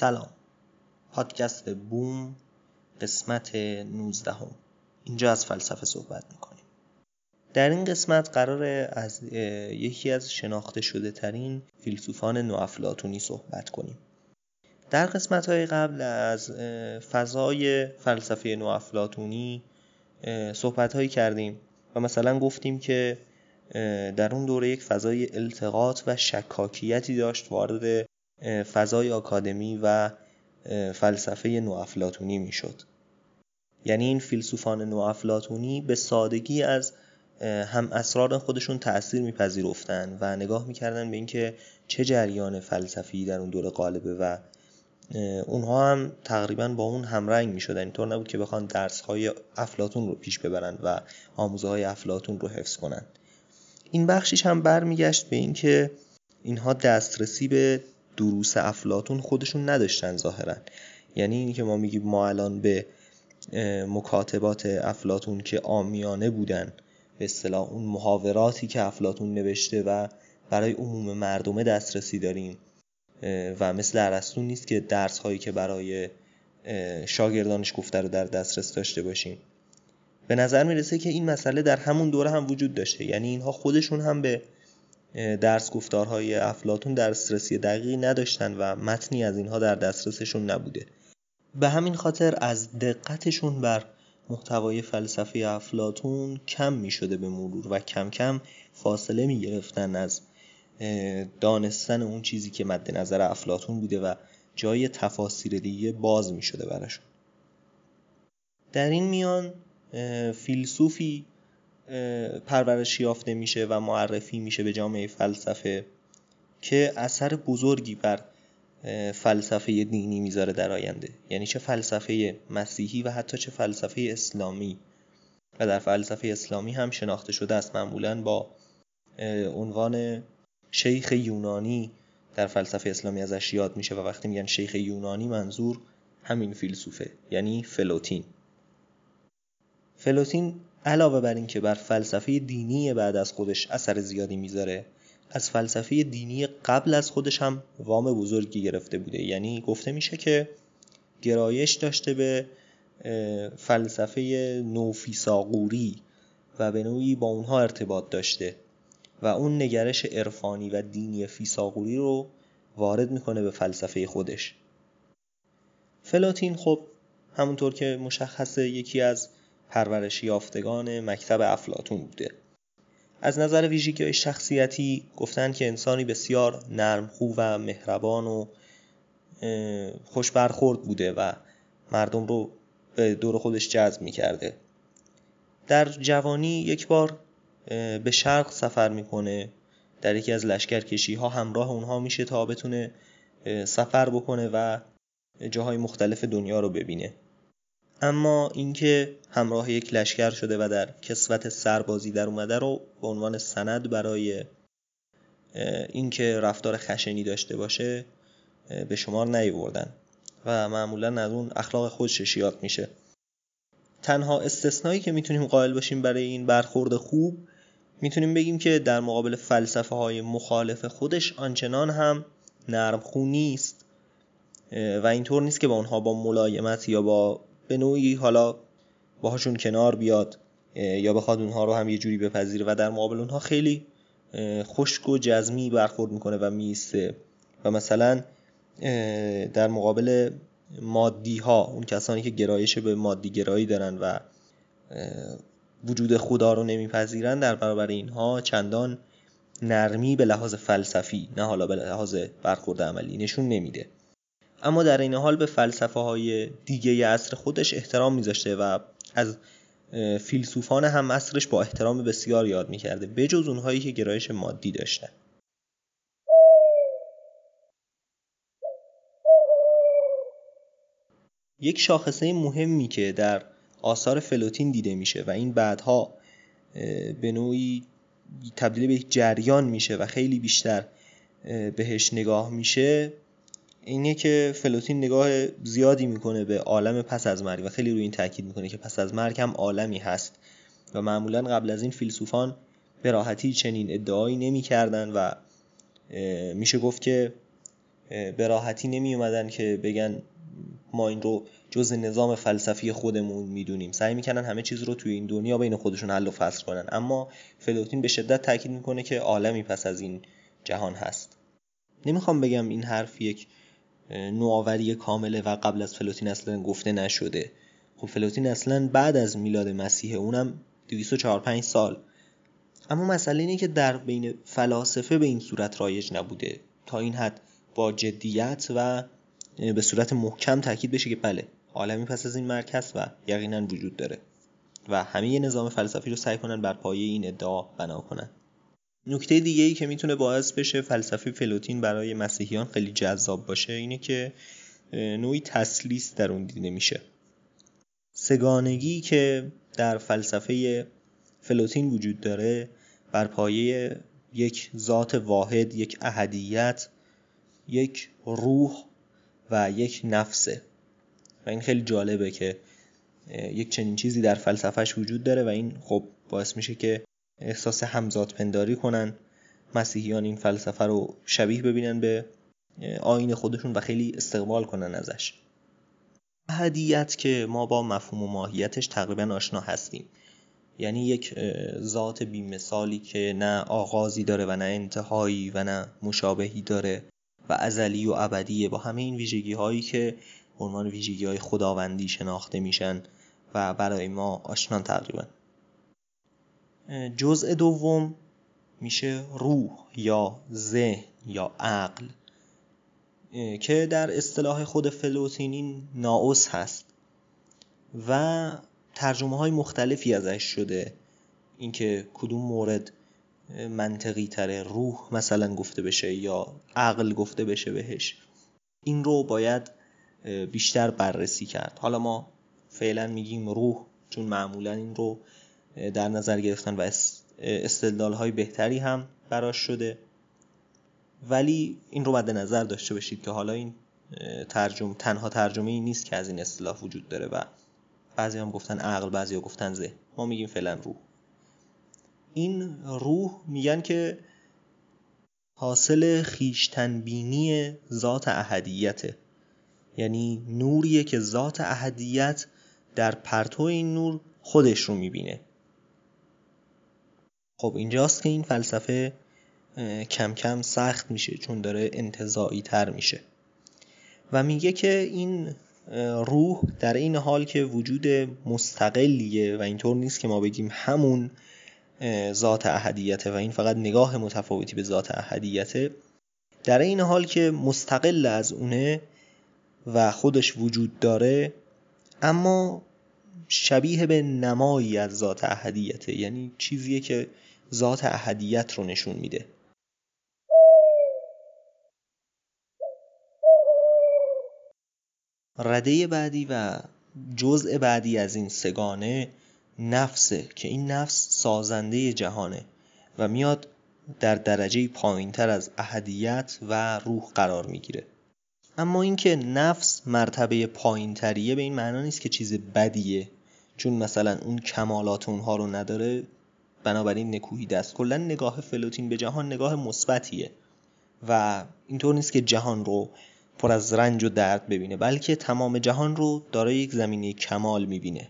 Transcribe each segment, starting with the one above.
سلام. پادکست بوم قسمت 19 هم. اینجا از فلسفه صحبت می‌کنیم. در این قسمت قرار از یکی از شناخته شده ترین فیلسوفان نوافلاتونی صحبت کنیم. در قسمت های قبل از فضای فلسفه نوافلاتونی صحبت هایی کردیم و مثلا گفتیم که در اون دوره یک فضای التقاط و شکاکیتی داشت وارد فضای آکادمی و فلسفه نوافلاتونی می‌شد. یعنی این فیلسوفان نوافلاتونی به سادگی از هم اسرار خودشون تأثیر میپذیرفتن و نگاه می‌کردن به اینکه چه جریان فلسفی در اون دوره غالبه و اونها هم تقریبا با اون همرنگ می‌شدن. اینطور نبود که بخوان درس های افلاتون رو پیش ببرند و آموزه های افلاتون رو حفظ کنند این بخشیش هم برمیگشت به اینکه اینها دسترسی به دروس افلاتون خودشون نداشتن ظاهرا. یعنی اینی که ما میگیم ما الان به مکاتبات افلاتون که آمیانه بودن به اصطلاح اون محاوراتی که افلاتون نوشته و برای عموم مردمه دسترسی داریم و مثل ارسطو نیست که درس هایی که برای شاگردانش گفته رو در دسترس داشته باشیم. به نظر می‌رسه که این مسئله در همون دوره هم وجود داشته. یعنی اینها خودشون هم به درس گفتارهای افلاتون دسترسی دقیقی نداشتن و متنی از اینها در دسترسشون نبوده. به همین خاطر از دقتشون بر محتوای فلسفه افلاتون کم می شده به مرور و کم کم فاصله می گرفتن از دانستن اون چیزی که مد نظر افلاتون بوده و جای تفاسیر دیگه باز می شده براشون. در این میان فیلسوفی پرورش یافته میشه و معرفی میشه به جامعه فلسفه که اثر بزرگی بر فلسفه دینی می‌ذاره در آینده. یعنی چه فلسفه مسیحی و حتی چه فلسفه اسلامی. و در فلسفه اسلامی هم شناخته شده است. معمولا با عنوان شیخ یونانی در فلسفه اسلامی ازش یاد میشه و وقتی میگن شیخ یونانی منظور همین فیلسوفه یعنی فلوتین. فلوتین علاوه بر اینکه بر فلسفه دینی بعد از خودش اثر زیادی می‌ذاره از فلسفه دینی قبل از خودش هم وام بزرگی گرفته بوده. یعنی گفته میشه که گرایش داشته به فلسفه نوفیساغوری و به نوعی با اونها ارتباط داشته و اون نگرش عرفانی و دینی فیساغوری رو وارد می‌کنه به فلسفه خودش. فلاتین خب همونطور که مشخصه یکی از پرورش یافتگان مکتب افلاتون بوده. از نظر ویژگی های شخصیتی گفتن که انسانی بسیار نرمخو و مهربان و اه، خوش برخورد بوده و مردم رو به دور خودش جذب می‌کرده. در جوانی یک بار به شرق سفر می‌کنه. در یکی از لشکرکشی ها همراه اونها میشه تا بتونه سفر بکنه و جاهای مختلف دنیا رو ببینه. اما اینکه همراه یک لشکر شده و در کسوت سربازی در اومده رو به عنوان سند برای اینکه رفتار خشنی داشته باشه به شمار نیاوردن و معمولا از اون اخلاق خودش شیاد میشه. تنها استثنایی که می‌تونیم قائل باشیم برای این برخورد خوب می‌تونیم بگیم که در مقابل فلسفه های مخالف خودش آنچنان هم نرم نیست و اینطور نیست که با اونها با ملایمت یا با به نوعی حالا باهاشون کنار بیاد یا بخواد اونها رو هم یه جوری بپذیره و در مقابل اونها خیلی خشک و جزمی برخورد می‌کنه و میسته و مثلا در مقابل مادی ها اون کسانی که گرایش به مادی گرایی دارن و وجود خدا رو نمیپذیرن در برابر اینها چندان نرمی به لحاظ فلسفی نه حالا به لحاظ برخورد عملی نشون نمیده. اما در این حال به فلسفه های دیگه عصر خودش احترام میذاشته و از فیلسوفان هم عصرش با احترام بسیار یاد می‌کرده بجز اونهایی که گرایش مادی داشتن. یک شاخصه مهمی که در آثار فلوتین دیده میشه و این بعدها به نوعی تبدیل به یک جریان میشه و خیلی بیشتر بهش نگاه میشه اینه که فلوتین نگاه زیادی می‌کنه به عالم پس از مرگ و خیلی روی این تاکید می‌کنه که پس از مرگ هم عالمی هست و معمولا قبل از این فیلسوفان به راحتی چنین ادعایی نمی‌کردن و میشه گفت که به راحتی نمی اومدن که بگن ما این رو جز نظام فلسفی خودمون می‌دونیم. سعی می‌کنن همه چیز رو توی این دنیا بین خودشون حل و فصل کنن. اما فلوطین به شدت تاکید می‌کنه که عالمی پس از این جهان هست. نمی‌خوام بگم این حرف یک نوآوری کامله و قبل از فلوطین اصلا گفته نشده. خب فلوطین اصلا بعد از میلاد مسیح اونم 245 سال. اما مسئله اینه که در بین فلاسفه به این صورت رایج نبوده. تا این حد با جدیت و به صورت محکم تاکید بشه که بله عالمی پس از این مرکز و یقینا وجود داره. و همه نظام فلسفی رو سعی کنن بر پایه این ادعا بنا کنن. نکته دیگه ای که می‌تونه باعث بشه فلسفه فلوتین برای مسیحیان خیلی جذاب باشه اینه که نوعی تسلیس در اون دیده میشه. سگانگی که در فلسفه فلوتین وجود داره بر پایه یک ذات واحد یک اهدیت یک روح و یک نفسه. و این خیلی جالبه که یک چنین چیزی در فلسفهش وجود داره و این خب باعث میشه که احساس همزاد پنداری کنن مسیحیان این فلسفه رو شبیه ببینن به آین خودشون و خیلی استقبال کنن ازش. هدیت که ما با مفهوم و ماهیتش تقریبا آشنا هستیم. یعنی یک ذات بیمثالی که نه آغازی داره و نه انتهایی و نه مشابهی داره و ازلی و ابدیه. با همه این ویژگی هایی که عنوان ویژگی های خداوندی شناخته میشن و برای ما آشنا تقریبا. جزء دوم میشه روح یا ذهن یا عقل که در اصطلاح خود فلوتین این ناوس هست و ترجمه های مختلفی ازش شده. اینکه کدوم مورد منطقی تره روح مثلا گفته بشه یا عقل گفته بشه بهش. این رو باید بیشتر بررسی کرد. حالا ما فعلا میگیم روح چون معمولا این رو در نظر گرفتن و استدلال های بهتری هم براش شده. ولی این رو مد نظر داشته باشید که حالا این ترجم تنها ترجمه ای نیست که از این اصطلاح وجود داره و بعضی هم گفتن عقل بعضی هم گفتن ذهن. ما میگیم فعلا روح. این روح میگن که حاصل خیشتنبینی ذات احدیته. یعنی نوریه که ذات احدیت در پرتو این نور خودش رو می‌بینه. خب اینجاست که این فلسفه کم کم سخت میشه چون داره انتظایی تر میشه. و میگه که این روح در این حال که وجود مستقلیه و اینطور نیست که ما بگیم همون ذات احدیته و این فقط نگاه متفاوتی به ذات احدیته در این حال که مستقل از اونه و خودش وجود داره اما شبیه به نمایی از ذات احدیته. یعنی چیزیه که ذات احدیت رو نشون میده. رده بعدی و جزء بعدی از این سگانه نفسه که این نفس سازنده جهانه و میاد در درجه پایین تر از احدیت و روح قرار می‌گیره. اما اینکه نفس مرتبه پایین تریه به این معنا نیست که چیز بدیه چون مثلا اون کمالات اونها رو نداره. بنابراین نکوهی دست. کلا نگاه فلوتین به جهان نگاه مثبتیه. و اینطور نیست که جهان رو پر از رنج و درد ببینه بلکه تمام جهان رو دارای یک زمینه کمال می‌بینه.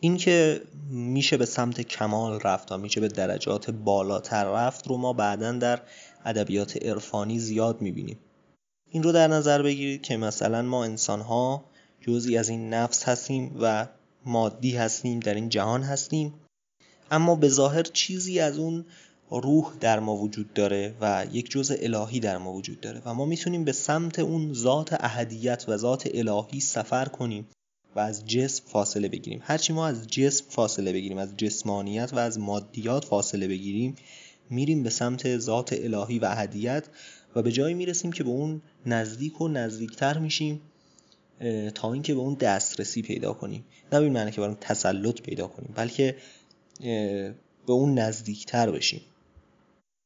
این که میشه به سمت کمال رفت و میشه به درجات بالاتر رفت رو ما بعدا در ادبیات عرفانی زیاد می‌بینیم. این رو در نظر بگیرید که مثلا ما انسان ها جزی از این نفس هستیم و مادی هستیم در این جهان هستیم. اما به ظاهر چیزی از اون روح در ما وجود داره و یک جزء الهی در ما وجود داره و ما می‌تونیم به سمت اون ذات اهدیت و ذات الهی سفر کنیم و از جسم فاصله بگیریم. هرچی ما از جسم فاصله بگیریم از جسمانیت و از مادیات فاصله بگیریم میریم به سمت ذات الهی و اهدیت و به جایی می‌رسیم که به اون نزدیک و نزدیکتر میشیم تا اینکه به اون دسترسی پیدا کنیم. نه به معنی که برای تسلط پیدا کنیم بلکه به اون نزدیکتر بشیم.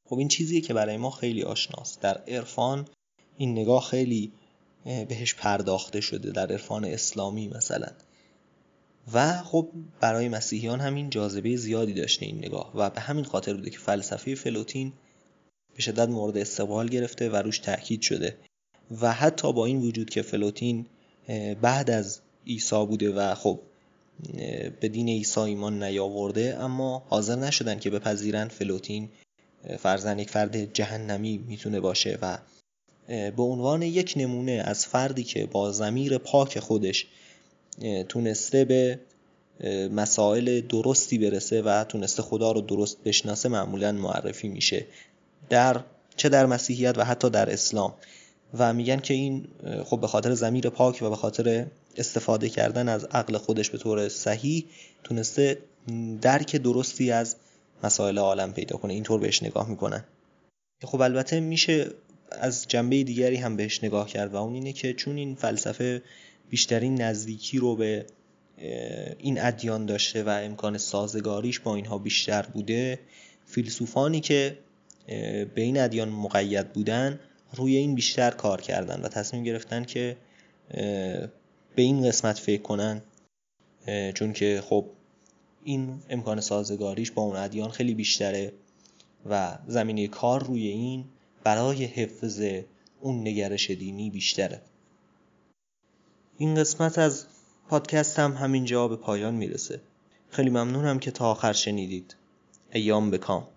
خب این چیزیه که برای ما خیلی آشناست. در عرفان این نگاه خیلی بهش پرداخته شده در عرفان اسلامی مثلا. و خب برای مسیحیان همین جاذبه زیادی داشته این نگاه. و به همین خاطر بوده که فلسفه فلوتین به شدت مورد استقبال گرفته و روش تاکید شده. و حتی با این وجود که فلوتین بعد از عیسی بوده و خب به دین عیسی ایمان نیاورده اما حاضر نشدن که بپذیرن فلوتین فرزن یک فرد جهنمی می‌تونه باشه و به عنوان یک نمونه از فردی که با زمیر پاک خودش تونسته به مسائل درستی برسه و تونسته خدا رو درست بشناسه معمولا معرفی میشه. در چه در مسیحیت و حتی در اسلام. و میگن که این خب به خاطر زمیر پاک و به خاطر استفاده کردن از عقل خودش به طور صحیح تونسته درک درستی از مسائل عالم پیدا کنه. اینطور بهش نگاه می‌کنن. خب البته میشه از جنبه دیگری هم بهش نگاه کرد و اون اینه که چون این فلسفه بیشترین نزدیکی رو به این ادیان داشته و امکان سازگاریش با اینها بیشتر بوده فیلسوفانی که به این ادیان مقید بودن روی این بیشتر کار کردن و تصمیم گرفتن که به این قسمت فکر کنن چون که خب این امکان سازگاریش با اون ادیان خیلی بیشتره و زمینه کار روی این برای حفظ اون نگرش دینی بیشتره. این قسمت از پادکست هم همینجا به پایان می‌رسه. خیلی ممنونم که تا آخر شنیدید. ایام بکام.